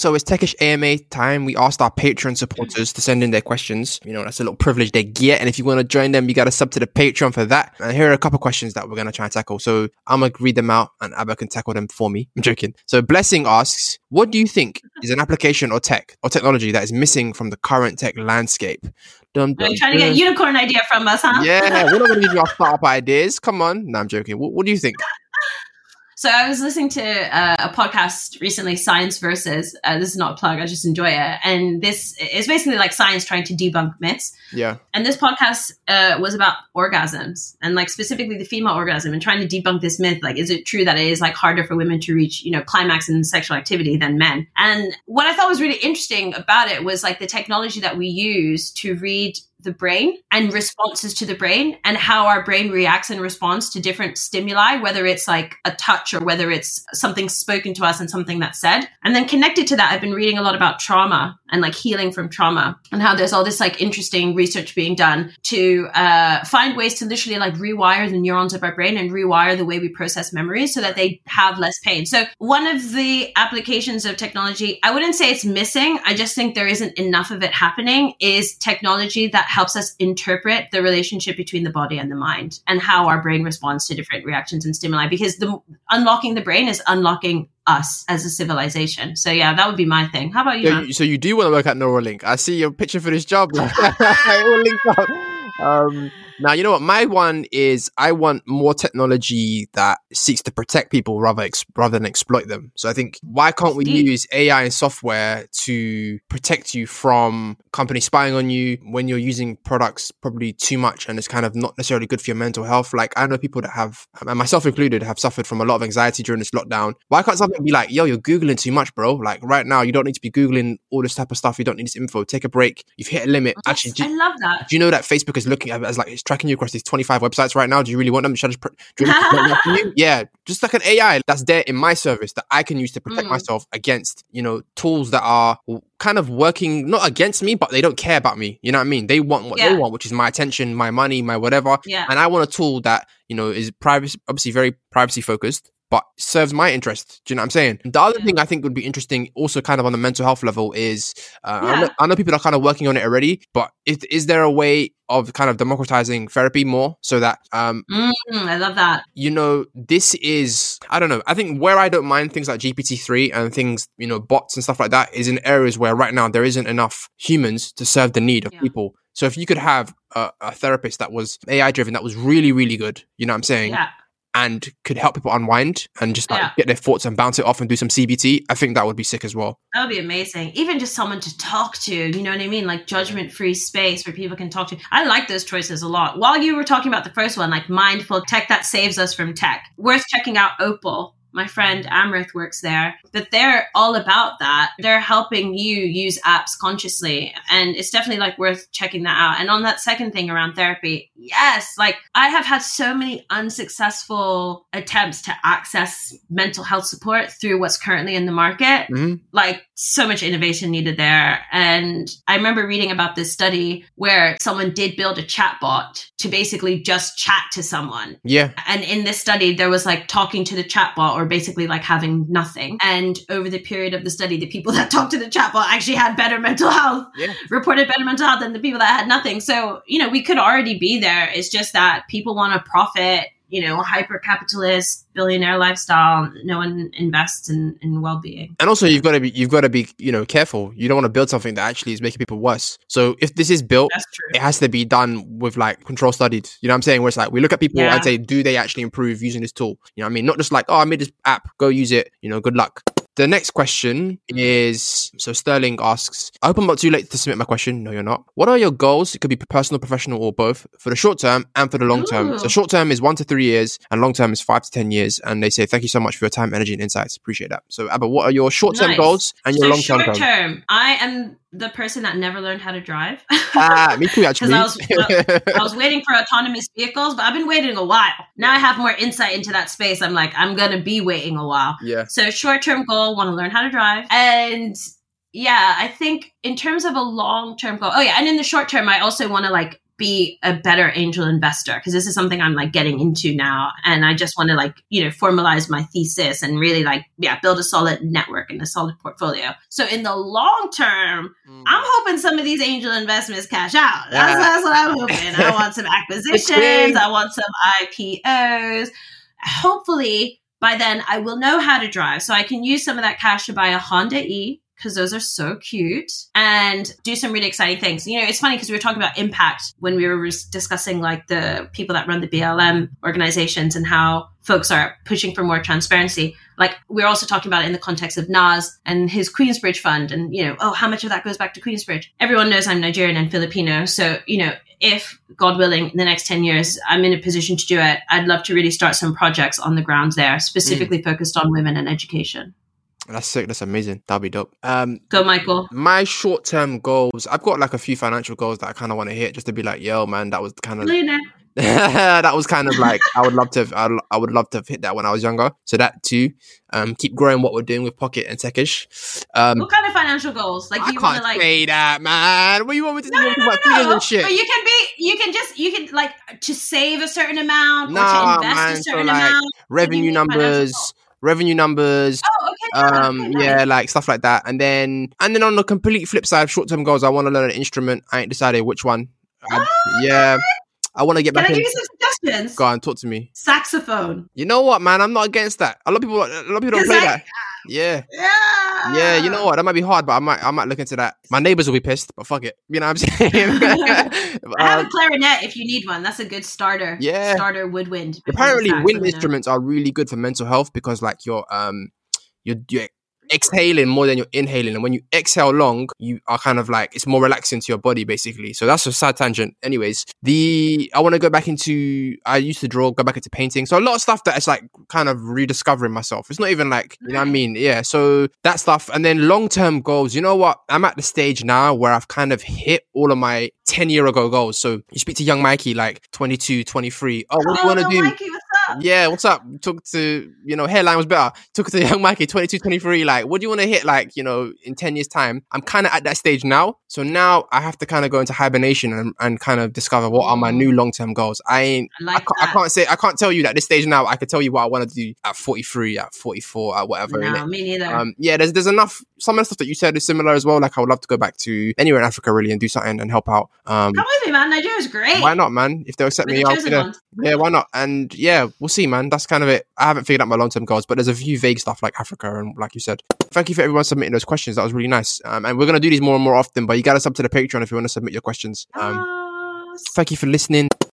So it's Techish AMA time. We asked our Patreon supporters to send in their questions. You know, that's a little privilege they get. And if you want to join them, you got to sub to the Patreon for that. And here are a couple questions that we're going to try and tackle. So I'm going to read them out and Abba can tackle them for me. I'm joking. So Blessing asks, what do you think is an application or tech or technology that is missing from the current tech landscape? Dum, dum, Are you trying to get a unicorn idea from us, huh? Yeah, we're not going to give you our startup ideas. Come on. No, I'm joking. What, what do you think? So I was listening to uh, a podcast recently, Science Versus. Uh, this is not a plug; I just enjoy it. And this is basically like science trying to debunk myths. Yeah. And this podcast uh, was about orgasms and like specifically the female orgasm and trying to debunk this myth. Like, is it true that it is like harder for women to reach, you know, climax in sexual activity than men? And what I thought was really interesting about it was like the technology that we use to read the brain and responses to the brain and how our brain reacts in response to different stimuli, whether it's like a touch or whether it's something spoken to us and something that's said. And then connected to that, I've been reading a lot about trauma and like healing from trauma and how there's all this like interesting research being done to uh, find ways to literally like rewire the neurons of our brain and rewire the way we process memories so that they have less pain. So one of the applications of technology, I wouldn't say it's missing. I just think there isn't enough of it happening is technology that helps us interpret the relationship between the body and the mind and how our brain responds to different reactions and stimuli because the unlocking the brain is unlocking us as a civilization. So yeah, that would be my thing. How about you? So, so you do want to work at Neuralink? I see your picture for this job. um, now, you know what? My one is I want more technology that seeks to protect people rather ex- rather than exploit them. So I think why can't we use AI and software to protect you from companies spying on you when you're using products probably too much and it's kind of not necessarily good for your mental health? Like I know people that have, and myself included, have suffered from a lot of anxiety during this lockdown. Why can't something be like, yo, you're googling too much, bro? Like right now, you don't need to be googling all this type of stuff. You don't need this info. Take a break. You've hit a limit. Actually, do, I love that. Do you know that Facebook is looking at it as like it's tracking you across these 25 websites right now. Do you really want them? Should I just, pr- you? yeah, just like an AI that's there in my service that I can use to protect mm. myself against, you know, tools that are kind of working not against me, but they don't care about me. You know what I mean? They want what yeah. they want, which is my attention, my money, my whatever. Yeah. And I want a tool that, you know, is privacy, obviously very privacy focused but serves my interest. Do you know what I'm saying? The other yeah. thing I think would be interesting, also kind of on the mental health level, is uh, yeah. I, know, I, know, people are kind of working on it already, but is, is there a way of kind of democratizing therapy more so that um mm, I love that. You know, this is I don't know. I think where I don't mind things like GPT-3 and things, you know, bots and stuff like that is in areas where right now there isn't enough humans to serve the need of yeah. people. So if you could have a, a, therapist that was AI driven, that was really, really good, you know what I'm saying? Yeah and could help people unwind and just like yeah. get their thoughts and bounce it off and do some CBT, I think that would be sick as well. That would be amazing. Even just someone to talk to, you know what I mean? Like judgment free space where people can talk to. I like those choices a lot. While you were talking about the first one, like mindful tech that saves us from tech, worth checking out Opal my friend Amrith works there, but they're all about that. They're helping you use apps consciously. And it's definitely like worth checking that out. And on that second thing around therapy, yes, like I have had so many unsuccessful attempts to access mental health support through what's currently in the market. Mm-hmm. Like so much innovation needed there. And I remember reading about this study where someone did build a chatbot to basically just chat to someone. Yeah. And in this study, there was like talking to the chatbot or basically like having nothing. And over the period of the study, the people that talked to the chatbot actually had better mental health, yeah. reported better mental health than the people that had nothing. So, you know, we could already be there. It's just that people want to profit you know, hyper capitalist billionaire lifestyle. No one invests in, in well being. And also, you've got to be you've got to be you know careful. You don't want to build something that actually is making people worse. So if this is built, it has to be done with like control studied. You know what I'm saying? Where it's like we look at people yeah. and say, do they actually improve using this tool? You know what I mean? Not just like, oh, I made this app, go use it. You know, good luck. The next question mm. is so Sterling asks, I hope I'm not too late to submit my question. No, you're not. What are your goals? It could be personal, professional, or both for the short term and for the long term. So short term is one to three years and long term is five to 10 years. And they say, thank you so much for your time, energy, and insights. Appreciate that. So Abba, what are your short term nice. goals and your so long term goals? Short term, I am the person that never learned how to drive. ah, me too, actually. Because I was, I was waiting for autonomous vehicles, but I've been waiting a while. Now I have more insight into that space. I'm like, I'm going to be waiting a while. Yeah. So short term goal, want to learn how to drive. And yeah, I think in terms of a long term goal, oh yeah, and in the short term, I also want to like be a better angel investor because this is something I'm like getting into now. And I just want to like, you know, formalize my thesis and really like, yeah, build a solid network and a solid portfolio. So in the long term, mm. I'm hoping some of these angel investments cash out. That's, yeah. that's what I'm hoping. I want some acquisitions. I want some IPOs. Hopefully by then I will know how to drive. So I can use some of that cash to buy a Honda E because those are so cute and do some really exciting things. You know, it's funny because we were talking about impact when we were discussing like the people that run the BLM organizations and how folks are pushing for more transparency. Like we're also talking about it in the context of Nas and his Queensbridge fund and, you know, oh, how much of that goes back to Queensbridge? Everyone knows I'm Nigerian and Filipino. So, you know, if God willing, in the next 10 years, I'm in a position to do it, I'd love to really start some projects on the ground there, specifically mm. focused on women and education. That's sick. That's amazing. That'll be dope. Um, Go, Michael. My short term goals. I've got like a few financial goals that I kind of want to hit, just to be like, yo, man, that was kind of. that was kind of like I would love to. Have, I would love to have hit that when I was younger. So that too. Um, keep growing what we're doing with Pocket and Techish. Um, what kind of financial goals? Like I you want to like say that, man. What you want me to no, do? No, no, no, no. And shit? But you can be. You can just. You can like to save a certain amount nah, or to invest man, a certain so, like, amount. Revenue numbers revenue numbers. Um, yeah, like stuff like that. And then, and then on the complete flip side, short term goals, I want to learn an instrument. I ain't decided which one. I, oh, yeah. Okay. I want to get Can back. Can I give you some suggestions? Go on, talk to me. Saxophone. You know what, man? I'm not against that. A lot of people, a lot of people don't play I, that. Yeah. Yeah. Yeah, you know what? That might be hard, but I might I might look into that. My neighbors will be pissed, but fuck it. You know what I'm saying? I have a um, clarinet if you need one. That's a good starter. Yeah. Starter woodwind. Apparently wind instruments are really good for mental health because like your um your your exhaling more than you're inhaling. And when you exhale long, you are kind of like, it's more relaxing to your body, basically. So that's a side tangent. Anyways, the, I want to go back into, I used to draw, go back into painting. So a lot of stuff that is like kind of rediscovering myself. It's not even like, you know what I mean? Yeah. So that stuff. And then long term goals, you know what? I'm at the stage now where I've kind of hit all of my 10 year ago goals. So you speak to young Mikey, like 22, 23. Oh, what do you oh, want to do? Mikey, yeah, what's up? Took to, you know, hairline was better. Took to young Mikey, 22, 23. Like, what do you want to hit, like, you know, in 10 years' time? I'm kind of at that stage now. So now I have to kind of go into hibernation and, and kind of discover what are my new long term goals. I ain't, I, like I, can't, I, can't, say, I can't tell you that this stage now, I can tell you what I want to do at 43, at 44, at whatever. No, me neither. Um, yeah, there's, there's enough, some of the stuff that you said is similar as well. Like, I would love to go back to anywhere in Africa really and do something and help out. Um, Come with me, man. Nigeria's great. Why not, man? If they'll accept We're me, the I'll, yeah, yeah, why not? And yeah, we'll see, man. That's kind of it. I haven't figured out my long term goals, but there's a few vague stuff like Africa and like you said. Thank you for everyone submitting those questions. That was really nice. Um, and we're gonna do these more and more often. But you got to sub to the Patreon if you want to submit your questions. Um, thank you for listening.